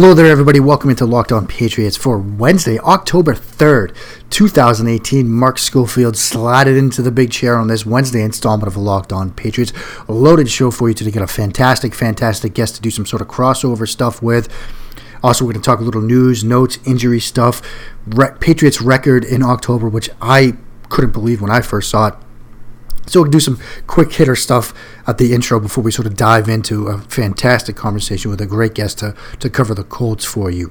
Hello there, everybody. Welcome into Locked On Patriots for Wednesday, October 3rd, 2018. Mark Schofield slided into the big chair on this Wednesday installment of Locked On Patriots. A loaded show for you today. Got a fantastic, fantastic guest to do some sort of crossover stuff with. Also, we're going to talk a little news, notes, injury stuff. Re- Patriots record in October, which I couldn't believe when I first saw it. So we'll do some quick hitter stuff at the intro before we sort of dive into a fantastic conversation with a great guest to, to cover the Colts for you.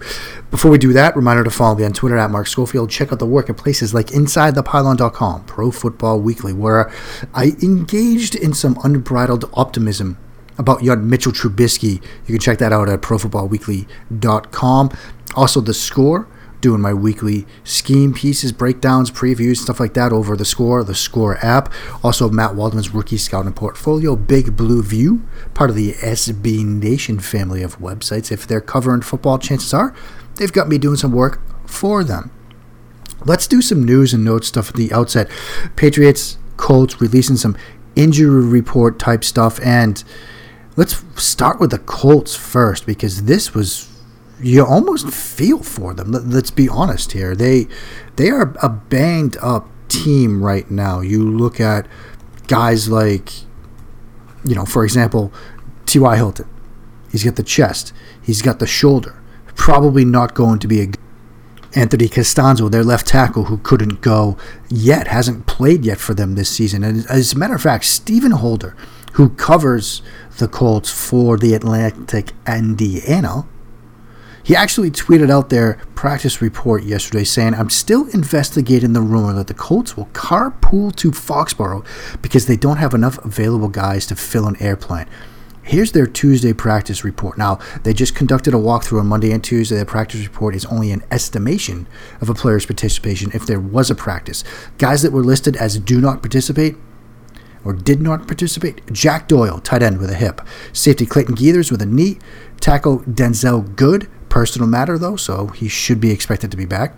Before we do that, reminder to follow me on Twitter at Mark Schofield. Check out the work at places like InsideThePylon.com, Pro Football Weekly, where I engaged in some unbridled optimism about young Mitchell Trubisky. You can check that out at ProFootballWeekly.com. Also, the score doing my weekly scheme pieces, breakdowns, previews, stuff like that over the Score, the Score app. Also, Matt Waldman's rookie scouting portfolio, Big Blue View, part of the SB Nation family of websites. If they're covering football, chances are they've got me doing some work for them. Let's do some news and notes stuff at the outset. Patriots, Colts releasing some injury report type stuff, and let's start with the Colts first because this was you almost feel for them. Let's be honest here. They they are a banged up team right now. You look at guys like, you know, for example, T.Y. Hilton. He's got the chest. He's got the shoulder. Probably not going to be a Anthony Castonzo, their left tackle, who couldn't go yet, hasn't played yet for them this season. And as a matter of fact, Stephen Holder, who covers the Colts for the Athletic Indiana, he actually tweeted out their practice report yesterday saying, I'm still investigating the rumor that the Colts will carpool to Foxborough because they don't have enough available guys to fill an airplane. Here's their Tuesday practice report. Now, they just conducted a walkthrough on Monday and Tuesday. Their practice report is only an estimation of a player's participation if there was a practice. Guys that were listed as do not participate or did not participate Jack Doyle, tight end with a hip. Safety Clayton Geathers with a knee. Tackle Denzelle Good personal matter, though, so he should be expected to be back.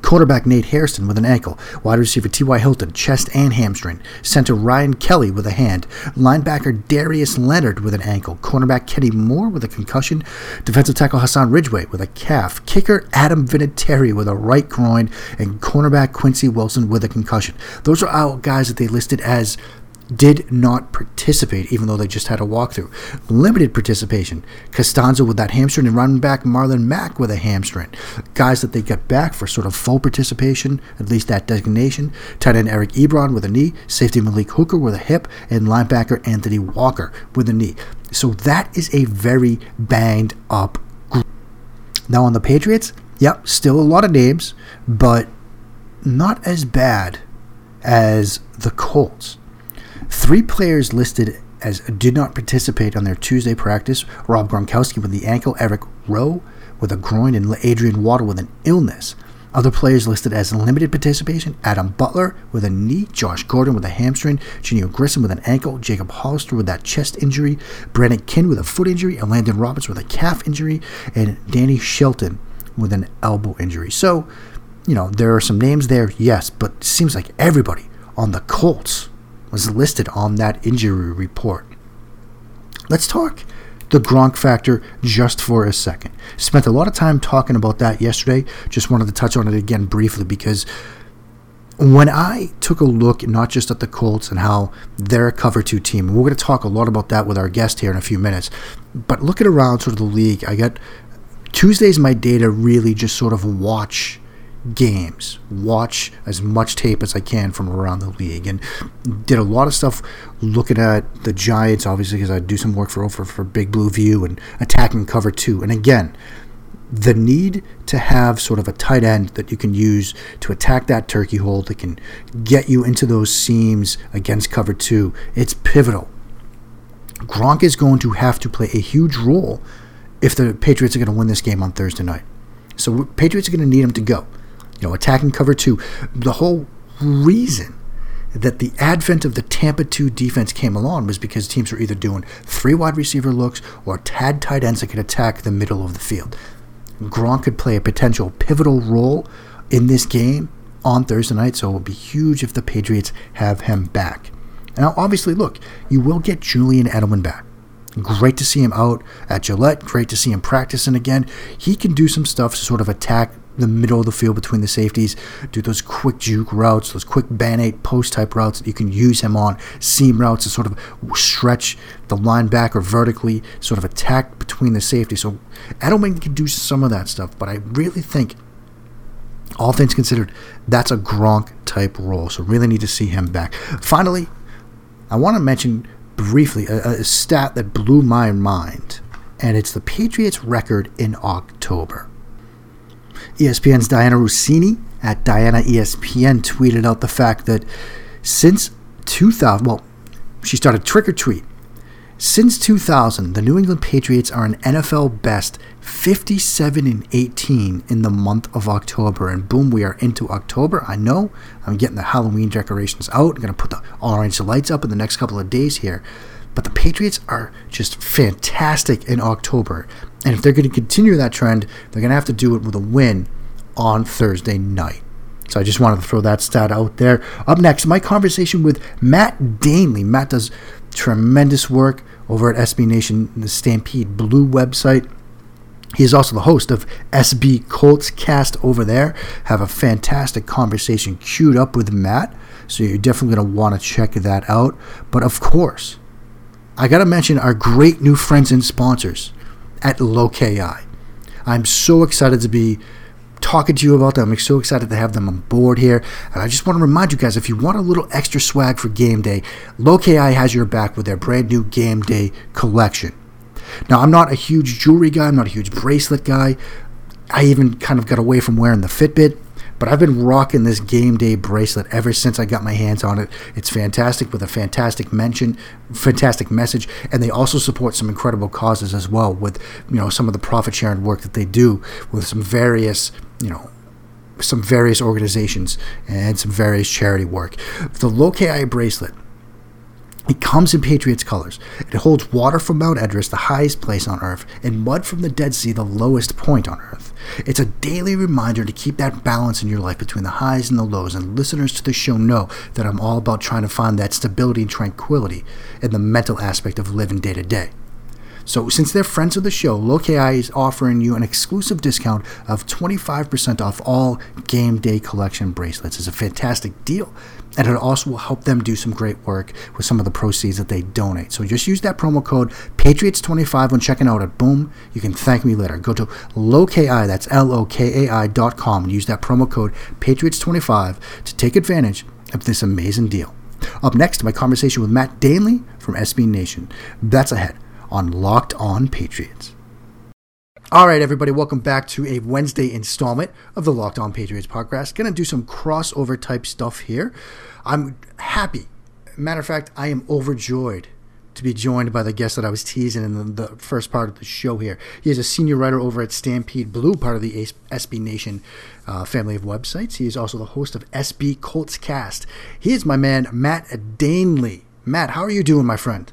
Quarterback Nate Hairston with an ankle. Wide receiver T.Y. Hilton, chest and hamstring. Center Ryan Kelly with a hand. Linebacker Darius Leonard with an ankle. Cornerback Kenny Moore with a concussion. Defensive tackle Hassan Ridgeway with a calf. Kicker Adam Vinatieri with a right groin. And cornerback Quincy Wilson with a concussion. Those are all guys that they listed as did not participate, even though they just had a walkthrough. Limited participation. Castonzo with that hamstring and running back Marlon Mack with a hamstring. Guys that they got back for sort of full participation, at least that designation. Tight end Eric Ebron with a knee. Safety Malik Hooker with a hip. And linebacker Anthony Walker with a knee. So that is a very banged up group. Now on the Patriots, yep, still a lot of names, but not as bad as the Colts. Three players listed as did not participate on their Tuesday practice Rob Gronkowski with the ankle, Eric Rowe with a groin, and Adrian Waddle with an illness. Other players listed as limited participation Adam Butler with a knee, Josh Gordon with a hamstring, Geneo Grissom with an ankle, Jacob Hollister with that chest injury, Brandon King with a foot injury, and Landon Roberts with a calf injury, and Danny Shelton with an elbow injury. So, you know, there are some names there, yes, but it seems like everybody on the Colts was listed on that injury report. Let's talk the Gronk factor just for a second. Spent a lot of time talking about that yesterday. Just wanted to touch on it again briefly because when I took a look not just at the Colts and how they're a cover two team, we're going to talk a lot about that with our guest here in a few minutes. But looking around sort of the league, I got Tuesday's my day to really just sort of watch games, watch as much tape as I can from around the league, and did a lot of stuff looking at the Giants, obviously, because I do some work for for, for Big Blue View and attacking cover two. And again, the need to have sort of a tight end that you can use to attack that turkey hole that can get you into those seams against cover two, it's pivotal. Gronk is going to have to play a huge role if the Patriots are going to win this game on Thursday night. So Patriots are going to need him to go you know, attacking cover two. The whole reason that the advent of the Tampa 2 defense came along was because teams were either doing three wide receiver looks or tad tight ends that could attack the middle of the field. Gronk could play a potential pivotal role in this game on Thursday night, so it would be huge if the Patriots have him back. Now, obviously, look, you will get Julian Edelman back. Great to see him out at Gillette. Great to see him practicing again. He can do some stuff to sort of attack the middle of the field between the safeties, do those quick juke routes, those quick band aid post type routes that you can use him on, seam routes to sort of stretch the linebacker vertically, sort of attack between the safeties. So Edelman can do some of that stuff, but I really think, all things considered, that's a Gronk type role. So really need to see him back. Finally, I want to mention briefly a, a stat that blew my mind, and it's the Patriots' record in October. ESPN's Dianna Russini at Diana ESPN tweeted out the fact that since 2000, well, she started trick or treat. Since 2000, the New England Patriots are an NFL best 57 and 18 in the month of October. And boom, we are into October. I know I'm getting the Halloween decorations out. I'm going to put the orange lights up in the next couple of days here. But the Patriots are just fantastic in October. And if they're going to continue that trend, they're going to have to do it with a win on Thursday night. So I just wanted to throw that stat out there. Up next, my conversation with Matt Danely. Matt does tremendous work over at SB Nation, the Stampede Blue website. He is also the host of SB Colts Cast over there. Have a fantastic conversation queued up with Matt, so you're definitely going to want to check that out. But of course, I got to mention our great new friends and sponsors at Lokai. I'm so excited to be talking to you about them. I'm so excited to have them on board here. And I just want to remind you guys if you want a little extra swag for game day, Lokai has your back with their brand new game day collection. Now, I'm not a huge jewelry guy, I'm not a huge bracelet guy. I even kind of got away from wearing the Fitbit. But I've been rocking this game day bracelet ever since I got my hands on it. It's fantastic with a fantastic mention, fantastic message, and they also support some incredible causes as well with you know some of the profit sharing work that they do with some various you know some various organizations and some various charity work. The Lokai bracelet it comes in Patriots colors. It holds water from Mount Everest, the highest place on Earth, and mud from the Dead Sea, the lowest point on Earth. It's a daily reminder to keep that balance in your life between the highs and the lows, and listeners to the show know that I'm all about trying to find that stability and tranquility in the mental aspect of living day to day. So, since they're friends of the show, Lokai is offering you an exclusive discount of 25% off all game day collection bracelets. It's a fantastic deal, and it also will help them do some great work with some of the proceeds that they donate. So, just use that promo code Patriots25 when checking out at Boom. You can thank me later. Go to LoKI, that's L O K A I dot com, and use that promo code Patriots25 to take advantage of this amazing deal. Up next, my conversation with Matt Danely from SB Nation. That's ahead on Locked On Patriots. All right, everybody, welcome back to a Wednesday installment of the Locked On Patriots podcast. Going to do some crossover type stuff here. I'm happy. Matter of fact, I am overjoyed to be joined by the guest that I was teasing in the, the, first part of the show here. He is a senior writer over at Stampede Blue, part of the SB Nation uh, family of websites. He is also the host of SB Colts Cast. He is my man, Matt Danely. Matt, how are you doing, my friend?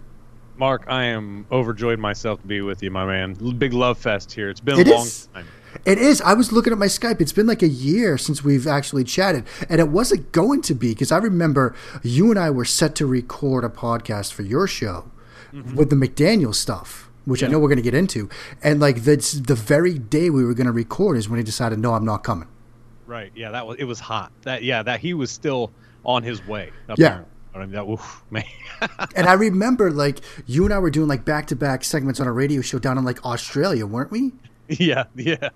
Mark, I am overjoyed myself to be with you, my man. Big love fest here. It's been a it long is. time. It is. I was looking at my Skype. It's been like a year since we've actually chatted, and it wasn't going to be because I remember you and I were set to record a podcast for your show mm-hmm. with the McDaniel stuff, which yeah. I know we're going to get into. And like the the very day we were going to record is when he decided, no, I'm not coming. Right. Yeah. That was. It was hot. That. Yeah. That he was still on his way. Apparently. Yeah. I mean, that, oof, man. and I remember, like, you and I were doing like back to back segments on a radio show down in like Australia, weren't we? Yeah, yeah.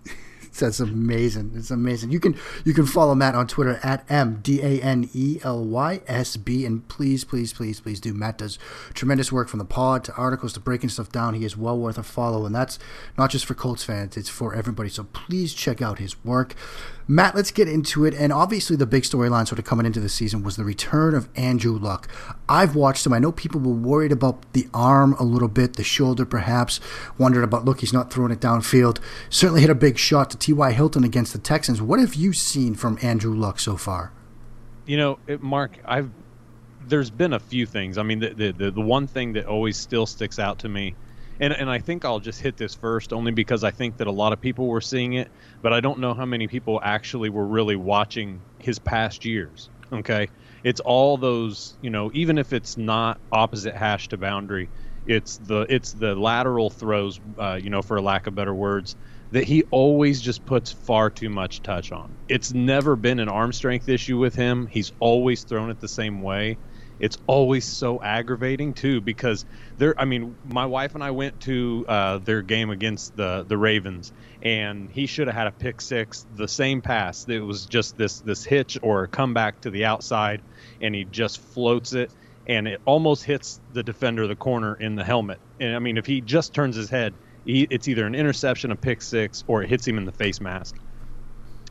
That's amazing. It's amazing. You can you can follow Matt on Twitter at M D A N E L Y S B. And please, please, please, please do. Matt does tremendous work from the pod to articles to breaking stuff down. He is well worth a follow. And that's not just for Colts fans, it's for everybody. So please check out his work. Matt, let's get into it. And obviously, the big storyline sort of coming into the season was the return of Andrew Luck. I've watched him. I know people were worried about the arm a little bit, the shoulder perhaps, wondered about, look, he's not throwing it downfield. Certainly hit a big shot to T.Y. Hilton against the Texans. What have you seen from Andrew Luck so far? You know, Mark, I've there's been a few things. I mean, the, the, the, the one thing that always still sticks out to me and and I think I'll just hit this first only because I think that a lot of people were seeing it, but I don't know how many people actually were really watching his past years. Okay, it's all those you know, even if it's not opposite hash to boundary, It's the it's the lateral throws, uh, you know, for lack of better words, that he always just puts far too much touch on. It's never been an arm strength issue with him. He's always thrown it the same way. It's always so aggravating too because there. I mean, my wife and I went to uh, their game against the the Ravens, and he should have had a pick six, the same pass. It was just this this hitch or comeback to the outside, and he just floats it, and it almost hits the defender, the corner in the helmet. And I mean, if he just turns his head, it's either an interception, a pick six, or it hits him in the face mask.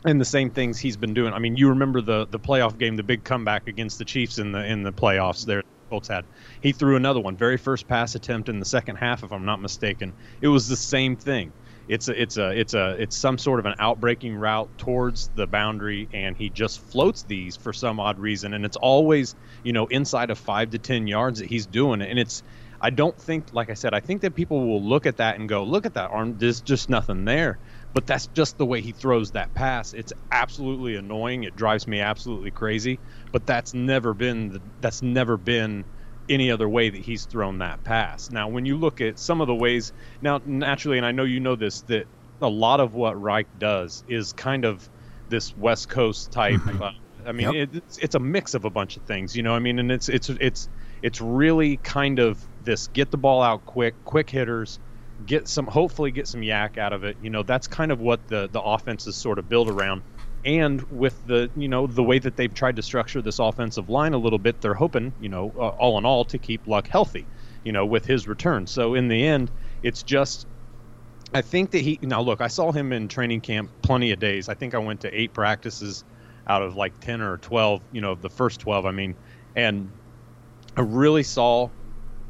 And the same things he's been doing. I mean, you remember the the playoff game, the big comeback against the Chiefs in the in the playoffs. There, Colts had. He threw another one, very first pass attempt in the second half, if I'm not mistaken. It was the same thing. It's a it's a it's a it's some sort of an outbreaking route towards the boundary, and he just floats these for some odd reason, and it's always you know inside of five to ten yards that he's doing it, and it's I don't think, like I said, I think that people will look at that and go, look at that arm. There's just nothing there. But that's just the way he throws that pass. It's absolutely annoying. It drives me absolutely crazy. But that's never been the, that's never been any other way that he's thrown that pass. Now, when you look at some of the ways, now naturally, and I know you know this, that a lot of what Reich does is kind of this West Coast type. Mm-hmm. Uh, I mean, yep. it, it's it's a mix of a bunch of things, you know. I mean, and it's it's it's it's really kind of this get the ball out quick, quick hitters, get some hopefully get some YAC out of it. You know, that's kind of what the the offense is sort of built around. And with the you know the way that they've tried to structure this offensive line a little bit, they're hoping you know uh, all in all to keep Luck healthy. You know, with his return. So in the end, it's just I think that he now look. I saw him in training camp plenty of days. I think I went to eight practices out of like ten or twelve. You know, the first twelve. I mean, and I really saw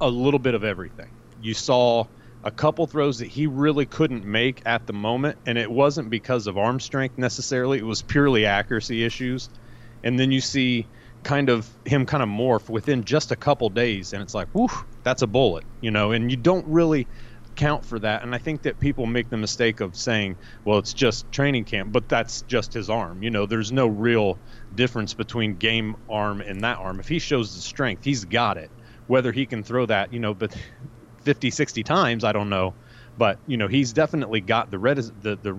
a little bit of everything. You saw a couple throws that he really couldn't make at the moment, and it wasn't because of arm strength necessarily. It was purely accuracy issues. And then you see kind of him kind of morph within just a couple days, and it's like, whew, that's a bullet, you know. And you don't really count for that. And I think that people make the mistake of saying, well, it's just training camp, but that's just his arm. You know, there's no real difference between game arm and that arm. If he shows the strength, he's got it whether he can throw that, you know, but 50, 60 times, I don't know. But, you know, he's definitely got the, red, the, the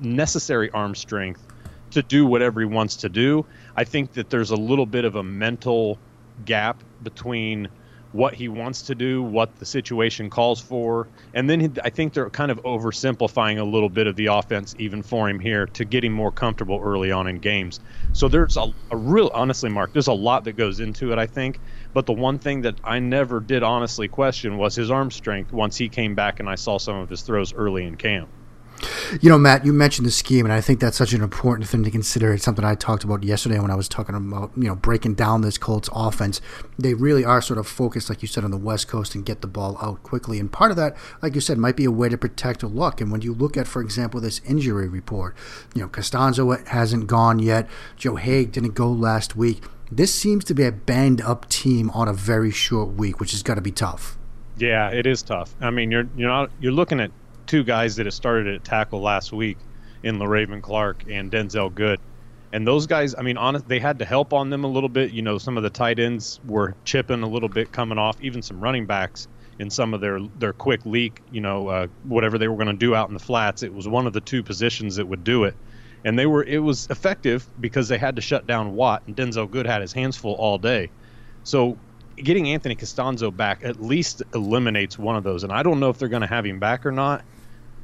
necessary arm strength to do whatever he wants to do. I think that there's a little bit of a mental gap between what he wants to do, what the situation calls for, and then I think they're kind of oversimplifying a little bit of the offense even for him here to get him more comfortable early on in games. So there's a, a real, honestly, Mark, there's a lot that goes into it. I think, but the one thing that I never did honestly question was his arm strength once he came back and I saw some of his throws early in camp. You know, Matt, you mentioned the scheme, and I think that's such an important thing to consider. It's something I talked about yesterday when I was talking about, you know, breaking down this Colts offense. They really are sort of focused, like you said, on the West Coast and get the ball out quickly. And part of that, like you said, might be a way to protect a Luck. And when you look at, for example, this injury report, you know, Castonzo hasn't gone yet. Joe Haeg didn't go last week. This seems to be a banged up team on a very short week, which has got to be tough. Yeah, it is tough. I mean, you're you're not you're looking at two guys that have started at tackle last week in Le'Raven Clark and Denzelle Good. And those guys, I mean, honest, they had to help on them a little bit. You know, some of the tight ends were chipping a little bit coming off, even some running backs in some of their their quick leak. You know, uh, whatever they were going to do out in the flats, it was one of the two positions that would do it. And they were it was effective because they had to shut down Watt and Denzelle Good had his hands full all day. So getting Anthony Castonzo back at least eliminates one of those. And I don't know if they're going to have him back or not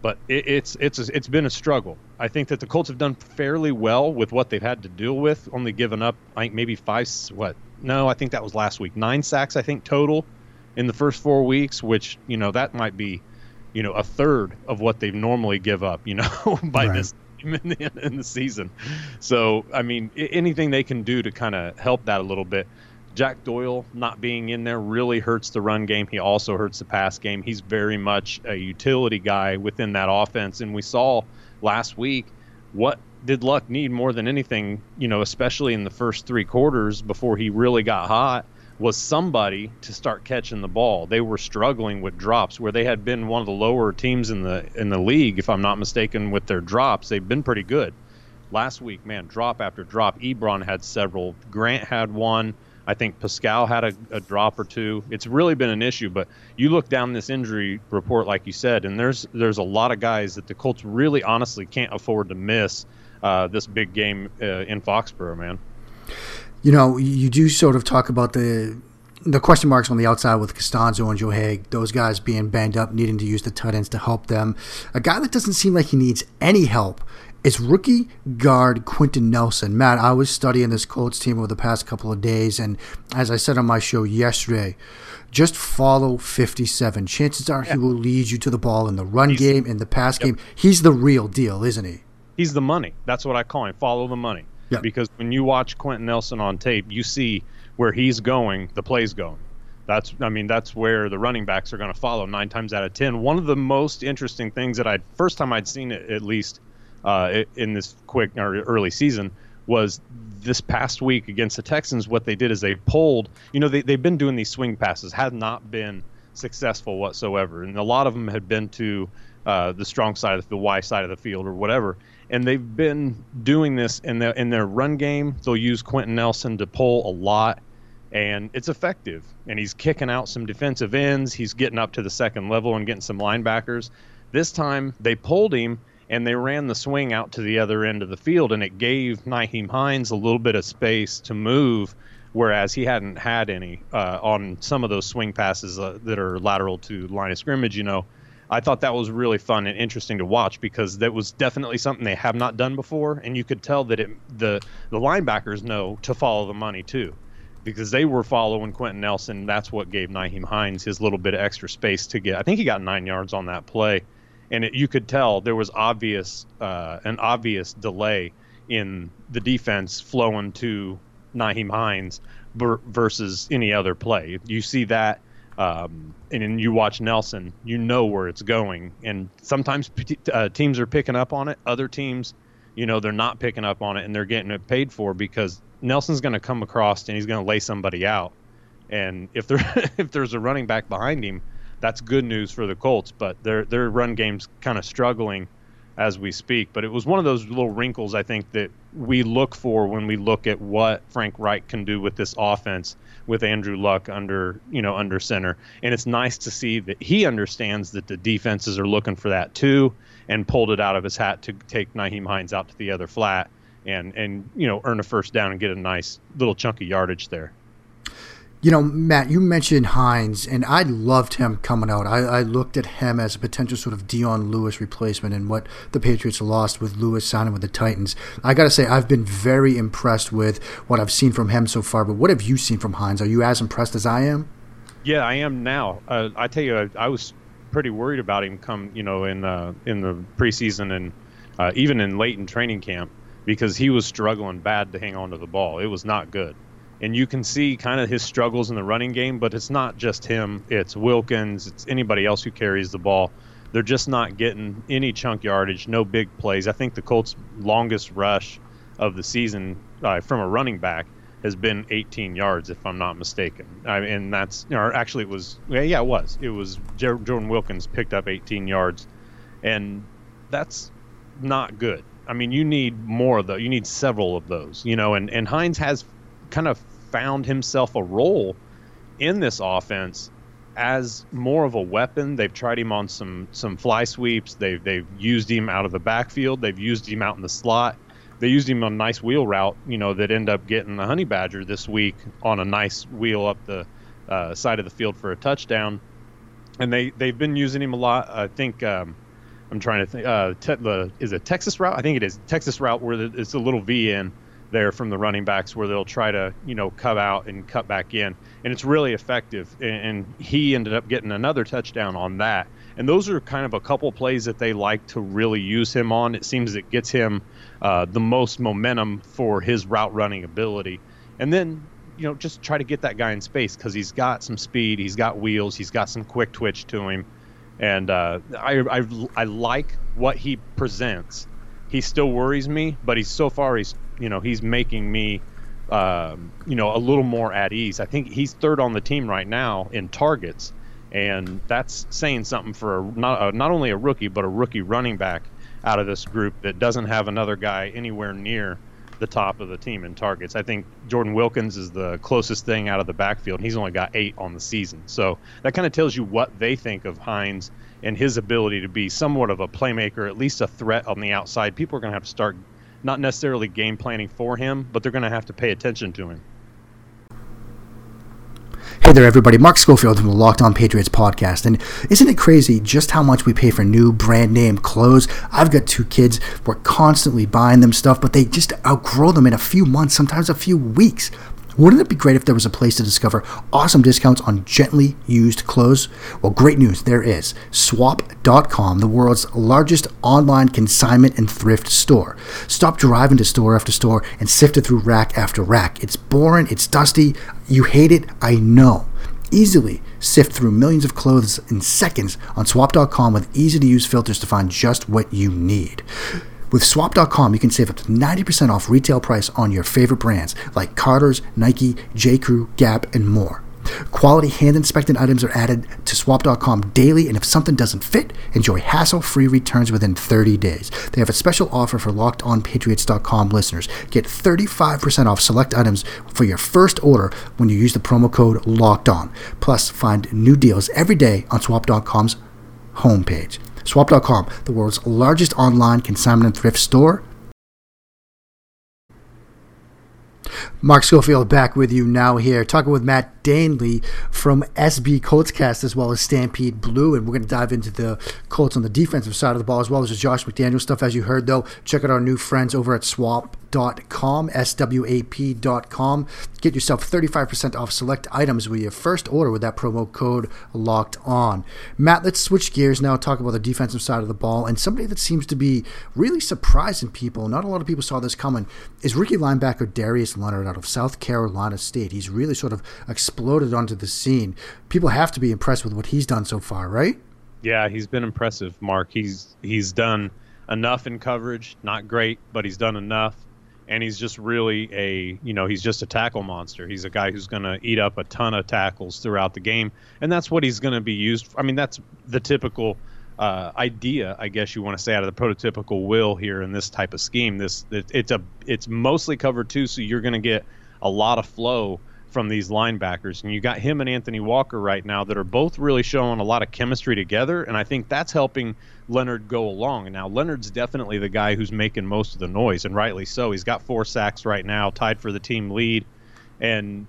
but it, it's it's it's been a struggle. I think that the Colts have done fairly well with what they've had to deal with. Only given up, I think maybe five. What? No, I think that was last week. Nine sacks, I think total, in the first four weeks. Which you know that might be, you know, a third of what they normally give up. You know, by right. this in the, in the season. So I mean, anything they can do to kind of help that a little bit. Jack Doyle not being in there really hurts the run game. He also hurts the pass game. He's very much a utility guy within that offense. And we saw last week what did Luck need more than anything, you know, especially in the first three quarters before he really got hot, was somebody to start catching the ball. They were struggling with drops where they had been one of the lower teams in the in the league, if I'm not mistaken, with their drops. They've been pretty good. Last week, man, drop after drop. Ebron had several. Grant had one. I think Pascal had a, a, drop or two. It's really been an issue. But you look down this injury report, like you said, and there's there's a lot of guys that the Colts really honestly can't afford to miss uh, this big game uh, in Foxborough, man. You know, you do sort of talk about the the question marks on the outside with Castonzo and Joe Haeg, those guys being banged up, needing to use the tight ends to help them. A guy that doesn't seem like he needs any help is rookie guard Quenton Nelson. Matt, I was studying this Colts team over the past couple of days, and as I said on my show yesterday, just follow 57. Chances are yeah. he will lead you to the ball in the run He's, game, in the pass yep. game. He's the real deal, isn't he? He's the money. That's what I call him. Follow the money. Yep. Because when you watch Quenton Nelson on tape, you see where he's going, the play's going. That's, I mean, that's where the running backs are going to follow nine times out of ten. One of the most interesting things that I first time I'd seen it, at least uh, in this quick or early season, was this past week against the Texans. What they did is they pulled, you know, they they've been doing these swing passes, had not been successful whatsoever, and a lot of them had been to uh, the strong side of the Y side of the field or whatever and they've been doing this in their in their run game. They'll use Quenton Nelson to pull a lot, and it's effective. And he's kicking out some defensive ends. He's getting up to the second level and getting some linebackers. This time they pulled him and they ran the swing out to the other end of the field, and it gave Nyheim Hines a little bit of space to move. Whereas he hadn't had any uh, on some of those swing passes uh, that are lateral to line of scrimmage, you know, I thought that was really fun and interesting to watch because that was definitely something they have not done before, and you could tell that it, the the linebackers know to follow the money too, because they were following Quenton Nelson. That's what gave Nyheim Hines his little bit of extra space to get. I think he got nine yards on that play, and it, you could tell there was obvious uh, an obvious delay in the defense flowing to Nyheim Hines versus any other play. You see that um, and then you watch Nelson, you know where it's going. And sometimes uh, teams are picking up on it. Other teams, you know, they're not picking up on it and they're getting it paid for because Nelson's going to come across and he's going to lay somebody out. And if there if there's a running back behind him, that's good news for the Colts. But their their run game's kind of struggling as we speak. But it was one of those little wrinkles I think that we look for when we look at what Frank Reich can do with this offense with Andrew Luck under you know under center. And it's nice to see that he understands that the defenses are looking for that too, and pulled it out of his hat to take Nyheim Hines out to the other flat and and you know earn a first down and get a nice little chunk of yardage there. You know, Matt, you mentioned Hines, and I loved him coming out. I, I, looked at him as a potential sort of Dion Lewis replacement and what the Patriots lost with Lewis signing with the Titans. I got to say, I've been very impressed with what I've seen from him so far. But what have you seen from Hines? Are you as impressed as I am? Yeah, I am now. Uh, I tell you, I, I, was pretty worried about him come, you know, in uh, in the preseason and uh, even in late in training camp because he was struggling bad to hang on to the ball. It was not good and you can see kind of his struggles in the running game, but it's not just him. It's Wilkins. It's anybody else who carries the ball. They're just not getting any chunk yardage, no big plays. I think the Colts' longest rush of the season uh, from a running back has been 18 yards, if I'm not mistaken. I and that's, or actually, it was, yeah, yeah, it was. It was Jordan Wilkins picked up 18 yards, and that's not good. I mean, you need more of those. You need several of those, you know. And and Hines has kind of found himself a role in this offense as more of a weapon. They've tried him on some some fly sweeps. They've they've used him out of the backfield. They've used him out in the slot. They used him on a nice wheel route, you know, that end up getting the honey badger this week on a nice wheel up the uh, side of the field for a touchdown. And they they've been using him a lot. I think um, I'm trying to think. Uh, te- the is it Texas route? I think it is Texas route where it's a little V in there from the running backs where they'll try to you know cut out and cut back in. And it's really effective. And, he ended up getting another touchdown on that. And those are kind of a couple plays that they like to really use him on. It seems it gets him uh, the most momentum for his route running ability. And then you know just try to get that guy in space because he's got some speed he's got wheels he's got some quick twitch to him. And uh, I, I, I like what he presents. He still worries me but he's so far he's you know he's making me um, you know a little more at ease. I think he's third on the team right now in targets, and that's saying something for a, not a, not only a rookie but a rookie running back out of this group that doesn't have another guy anywhere near the top of the team in targets. I think Jordan Wilkins is the closest thing out of the backfield. He's only got eight on the season. So that kind of tells you what they think of Hines and his ability to be somewhat of a playmaker, at least a threat on the outside. People are going to have to start not necessarily game planning for him, but they're going to have to pay attention to him. Hey there, everybody. Mark Schofield from the Locked On Patriots podcast. And isn't it crazy just how much we pay for new brand name clothes? I've got two kids. We're constantly buying them stuff, but they just outgrow them in a few months, sometimes a few weeks. Wouldn't it be great if there was a place to discover awesome discounts on gently used clothes? Well, great news, there is. Swap.com, the world's largest online consignment and thrift store. Stop driving to store after store and sifting through rack after rack. It's boring, it's dusty. You hate it, I know. Easily sift through millions of clothes in seconds on swap.com with easy to use filters to find just what you need. With swap.com, you can save up to 90% off retail price on your favorite brands like Carter's, Nike, J.Crew, Gap, and more. Quality hand inspected items are added to swap.com daily, and if something doesn't fit, enjoy hassle free returns within 30 days. They have a special offer for locked on patriots.com listeners. Get 35% off select items for your first order when you use the promo code locked on. Plus, find new deals every day on swap.com's homepage. Swap.com, the world's largest online consignment thrift store. Mark Schofield back with you now here, talking with Matt Danely from SB Coltscast as well as Stampede Blue. And we're going to dive into the Colts on the defensive side of the ball as well as the Josh McDaniel stuff. As you heard, though, check out our new friends over at swap.com, swap.com. Get yourself 35% off select items with your first order with that promo code locked on. Matt, let's switch gears now, talk about the defensive side of the ball. And somebody that seems to be really surprising people, not a lot of people saw this coming, is rookie linebacker Darius Leonard out of South Carolina State. He's really sort of exploded onto the scene. People have to be impressed with what he's done so far, right? Yeah, he's been impressive, Mark. He's he's done enough in coverage, not great, but he's done enough. And he's just really a, you know, he's just a tackle monster. He's a guy who's going to eat up a ton of tackles throughout the game, and that's what he's going to be used. For. I mean, that's the typical uh, idea, I guess you want to say, out of the prototypical will here in this type of scheme. This it, it's a it's mostly covered too, so you're going to get a lot of flow from these linebackers. And you got him and Anthony Walker right now that are both really showing a lot of chemistry together. And I think that's helping Leonard go along. Now Leonard's definitely the guy who's making most of the noise, and rightly so. He's got four sacks right now, tied for the team lead. And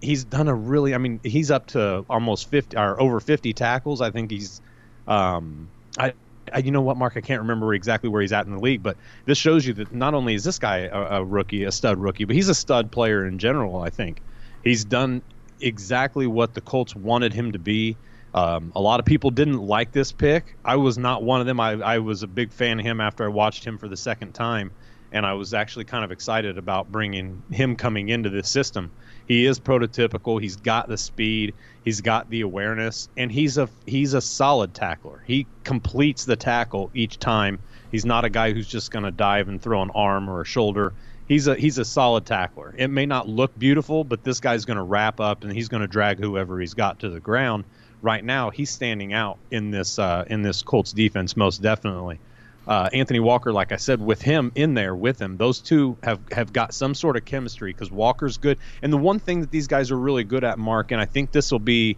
he's done a really, I mean, he's up to almost 50 or over 50 tackles. I think he's, um, I, I, you know what, Mark? I can't remember exactly where he's at in the league, but this shows you that not only is this guy a, a rookie, a stud rookie, but he's a stud player in general. I think he's done exactly what the Colts wanted him to be. Um, a lot of people didn't like this pick. I was not one of them. I, I was a big fan of him after I watched him for the second time, and I was actually kind of excited about bringing him coming into this system. He is prototypical. He's got the speed. He's got the awareness, and he's a he's a solid tackler. He completes the tackle each time. He's not a guy who's just going to dive and throw an arm or a shoulder he's a he's a solid tackler. It may not look beautiful, but this guy's going to wrap up and he's going to drag whoever he's got to the ground. Right now, he's standing out in this uh, in this Colts defense most definitely. Uh, Anthony Walker, like I said, with him in there with him, those two have have got some sort of chemistry because Walker's good. And the one thing that these guys are really good at, Mark, and I think this will be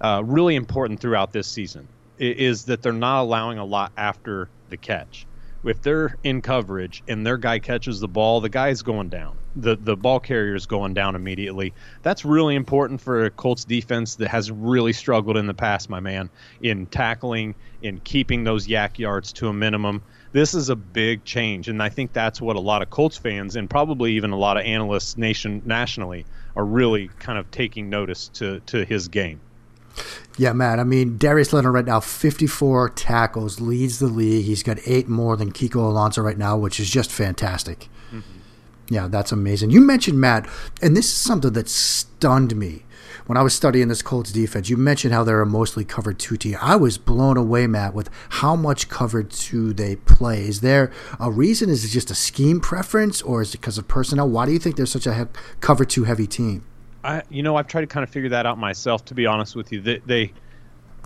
uh, really important throughout this season, is that they're not allowing a lot after the catch if they're in coverage and their guy catches the ball, the guy's going down. The the ball carrier is going down immediately. That's really important for a Colts defense that has really struggled in the past, my man, in tackling, in keeping those YAC yards to a minimum. This is a big change, and I think that's what a lot of Colts fans and probably even a lot of analysts nation nationally are really kind of taking notice to to his game. Yeah, man. I mean, Darius Leonard right now, 54 tackles, leads the league. He's got eight more than Kiko Alonso right now, which is just fantastic. Mm-hmm. Yeah, that's amazing. You mentioned Matt, and this is something that stunned me when I was studying this Colts defense. You mentioned how they're a mostly covered two team. I was blown away, Matt, with how much covered two they play. Is there a reason? Is it just a scheme preference, or is it because of personnel? Why do you think they're such a he- cover two heavy team? I, you know, I've tried to kind of figure that out myself. To be honest with you, they, they,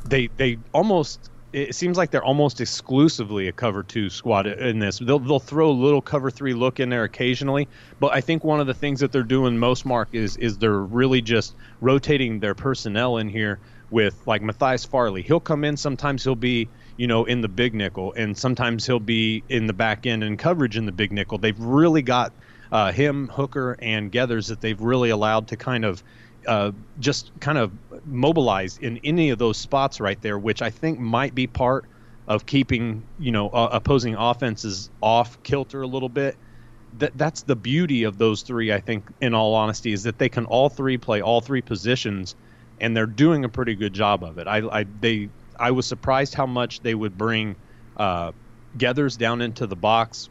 they, they almost it seems like they're almost exclusively a cover two squad in this. They'll they'll throw a little cover three look in there occasionally, but I think one of the things that they're doing most, Mark, is is they're really just rotating their personnel in here with like Matthias Farley. He'll come in. Sometimes he'll be you know in the big nickel, and sometimes he'll be in the back end and coverage in the big nickel. They've really got uh, him, Hooker, and Geathers that they've really allowed to kind of uh, just kind of mobilize in any of those spots right there, which I think might be part of keeping you know uh, opposing offenses off kilter a little bit. That that's the beauty of those three. I think, in all honesty, is that they can all three play all three positions, and they're doing a pretty good job of it. I, I they I was surprised how much they would bring uh, Geathers down into the box.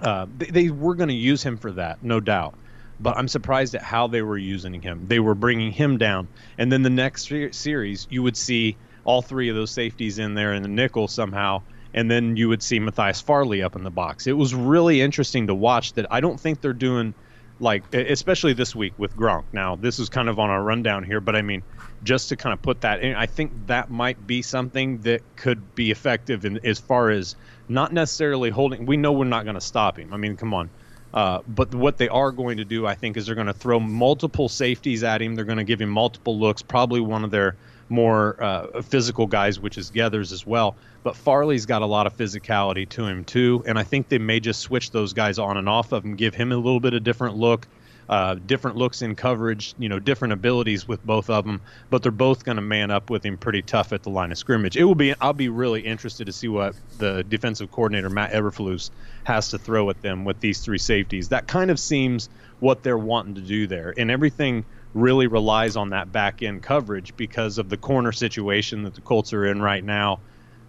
Uh, they, they were going to use him for that, no doubt but I'm surprised at how they were using him. They were bringing him down, and then the next series you would see all three of those safeties in there in the nickel somehow, and then you would see Matthias Farley up in the box. It was really interesting to watch. That I don't think they're doing like, especially this week with Gronk. Now this is kind of on a rundown here, but I mean, just to kind of put that in, I think that might be something that could be effective in as far as not necessarily holding. We know we're not going to stop him. I mean, come on uh, but what they are going to do, I think, is they're going to throw multiple safeties at him. They're going to give him multiple looks. Probably one of their more uh, physical guys, which is Geathers as well. But Farley's got a lot of physicality to him too, and I think they may just switch those guys on and off of him, give him a little bit of different look uh, different looks in coverage, you know, different abilities with both of them, but they're both going to man up with him pretty tough at the line of scrimmage. It will be. I'll be really interested to see what the defensive coordinator Matt Eberflus has to throw at them with these three safeties. That kind of seems what they're wanting to do there, and everything really relies on that back end coverage because of the corner situation that the Colts are in right now.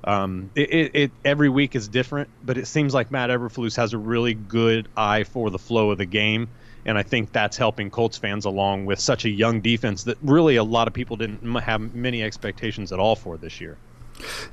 Um, it, it, it, every week is different, but it seems like Matt Eberflus has a really good eye for the flow of the game and I think that's helping Colts fans along with such a young defense that really a lot of people didn't have many expectations at all for this year.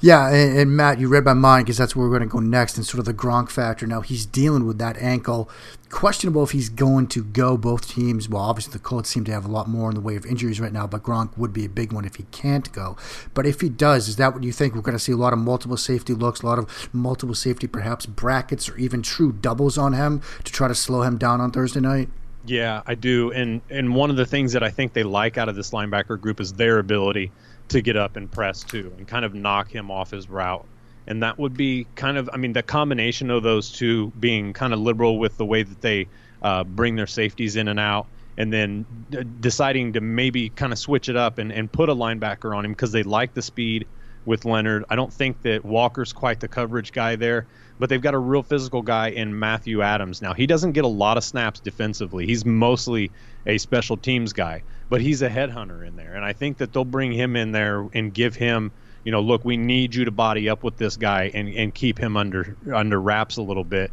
Yeah, and, and, Matt, you read my mind because that's where we're going to go next, and sort of the Gronk factor. Now he's dealing with that ankle. Questionable if he's going to go. Both teams, well, obviously the Colts seem to have a lot more in the way of injuries right now, but Gronk would be a big one if he can't go. But if he does, is that what you think? We're going to see a lot of multiple safety looks, a lot of multiple safety, perhaps brackets or even true doubles on him to try to slow him down on Thursday night. Yeah, I do. And and one of the things that I think they like out of this linebacker group is their ability to get up and press too and kind of knock him off his route. And that would be kind of I mean the combination of those two being kind of liberal with the way that they uh, bring their safeties in and out and then d- deciding to maybe kind of switch it up and, and put a linebacker on him because they like the speed with Leonard. I don't think that Walker's quite the coverage guy there but they've got a real physical guy in Matthew Adams. Now, he doesn't get a lot of snaps defensively. He's mostly a special teams guy, but he's a headhunter in there. And I think that they'll bring him in there and give him, you know, look, we need you to body up with this guy and, and keep him under under wraps a little bit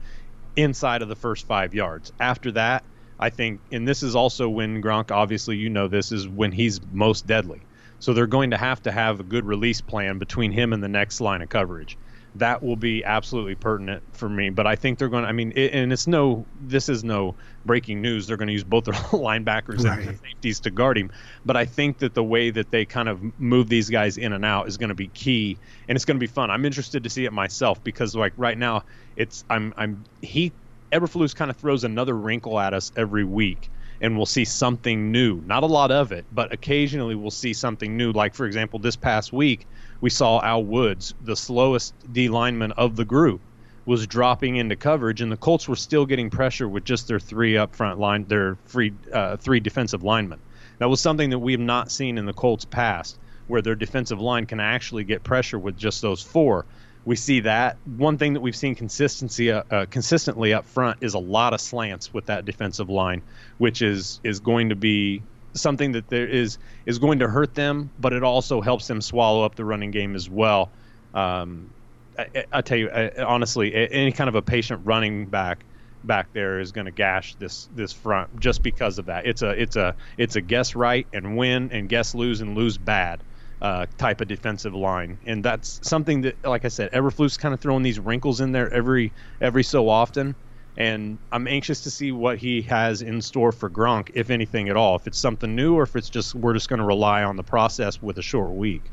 inside of the first five yards. After that, I think, and this is also when Gronk, obviously, you know, this is when he's most deadly. So they're going to have to have a good release plan between him and the next line of coverage that will be absolutely pertinent for me. But I think they're going to, I mean, it, and it's no, this is no breaking news. They're going to use both their linebackers right. and safeties to guard him. But I think that the way that they kind of move these guys in and out is going to be key, and it's going to be fun. I'm interested to see it myself because, like, right now, it's, I'm, I'm, he, Eberflus kind of throws another wrinkle at us every week and we'll see something new. Not a lot of it, but occasionally we'll see something new. Like, for example, this past week, we saw Al Woods, the slowest D lineman of the group, was dropping into coverage, and the Colts were still getting pressure with just their three up front line, their free, uh, three defensive linemen. That was something that we have not seen in the Colts past, where their defensive line can actually get pressure with just those four. We see that. One thing that we've seen consistency uh, uh, consistently up front is a lot of slants with that defensive line, which is is going to be something that there is is going to hurt them, but it also helps them swallow up the running game as well. Um, I, I, tell you I, honestly, any kind of a patient running back back there is going to gash this this front just because of that. It's a it's a it's a guess right and win and guess lose and lose bad. Uh, type of defensive line, and that's something that, like I said, Eberflus kind of throwing these wrinkles in there every every so often, and I'm anxious to see what he has in store for Gronk, if anything at all. If it's something new, or if it's just we're just going to rely on the process with a short week.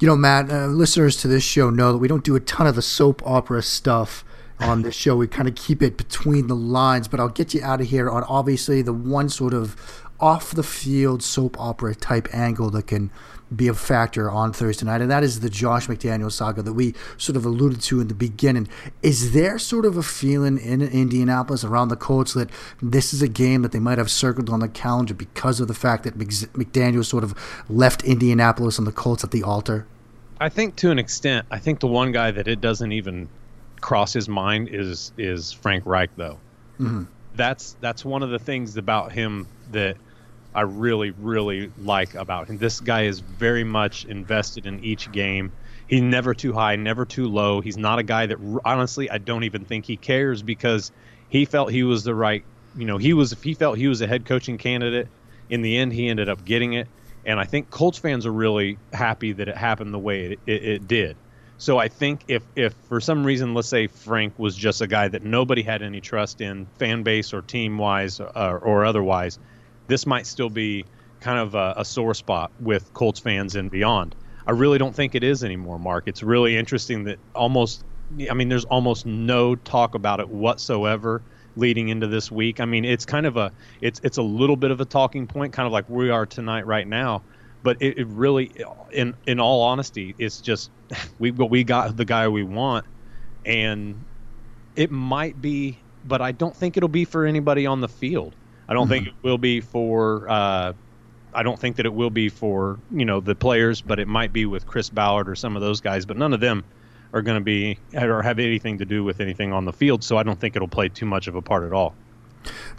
You know, Matt, uh, listeners to this show know that we don't do a ton of the soap opera stuff on this show. We kind of keep it between the lines, but I'll get you out of here on obviously the one sort of off the field soap opera type angle that can be a factor on Thursday night, and that is the Josh McDaniel saga that we sort of alluded to in the beginning. Is there sort of a feeling in Indianapolis around the Colts that this is a game that they might have circled on the calendar because of the fact that McDaniel sort of left Indianapolis and the Colts at the altar? I think to an extent. I think the one guy that it doesn't even cross his mind is is Frank Reich, though. Mm-hmm. That's that's one of the things about him that I really, really like about him. This guy is very much invested in each game. He's never too high, never too low. He's not a guy that honestly I don't even think he cares because he felt he was the right. You know, he was if he felt he was a head coaching candidate. In the end, he ended up getting it, and I think Colts fans are really happy that it happened the way it, it, it did. So I think if if for some reason, let's say Frank was just a guy that nobody had any trust in, fan base or team wise uh, or otherwise this might still be kind of a, a sore spot with Colts fans and beyond. I really don't think it is anymore, Mark. It's really interesting that almost, I mean, there's almost no talk about it whatsoever leading into this week. I mean, it's kind of a, it's it's a little bit of a talking point, kind of like we are tonight right now. But it, it really, in in all honesty, it's just we we got the guy we want, and it might be, but I don't think it'll be for anybody on the field. I don't mm-hmm. think it will be for. Uh, I don't think that it will be for you know the players, but it might be with Chris Ballard or some of those guys. But none of them are going to be or have anything to do with anything on the field, so I don't think it'll play too much of a part at all.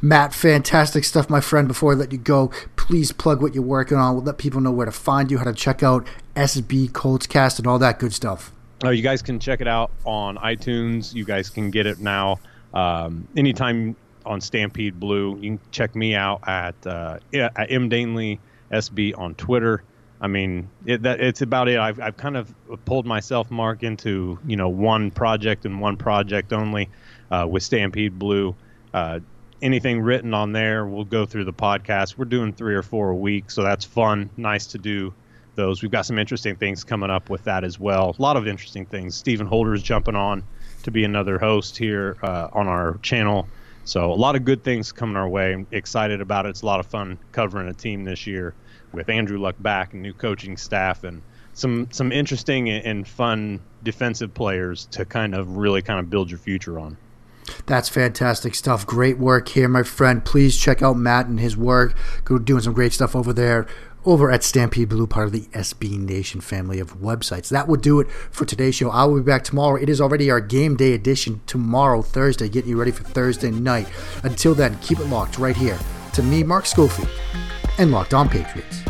Matt, fantastic stuff, my friend. Before I let you go, please plug what you're working on. We'll let people know where to find you, how to check out SB Colts Cast, and all that good stuff. Oh, you guys can check it out on iTunes. You guys can get it now. Um, anytime on Stampede Blue. You can check me out at uh, at M SB on Twitter. I mean, it, that, it's about it. I've, I've kind of pulled myself, Mark, into you know one project and one project only uh, with Stampede Blue. Uh, anything written on there, we'll go through the podcast. We're doing three or four a week, so that's fun. Nice to do those. We've got some interesting things coming up with that as well. A lot of interesting things. Stephen Holder is jumping on to be another host here uh, on our channel. So a lot of good things coming our way. I'm excited about it. It's a lot of fun covering a team this year with Andrew Luck back and new coaching staff and some some interesting and fun defensive players to kind of really kind of build your future on. That's fantastic stuff. Great work here, my friend. Please check out Matt and his work. Go doing some great stuff over there over at Stampede Blue, part of the SB Nation family of websites. That will do it for today's show. I will be back tomorrow. It is already our game day edition tomorrow, Thursday, getting you ready for Thursday night. Until then, keep it locked right here to me, Mark Schofield, and Locked On Patriots.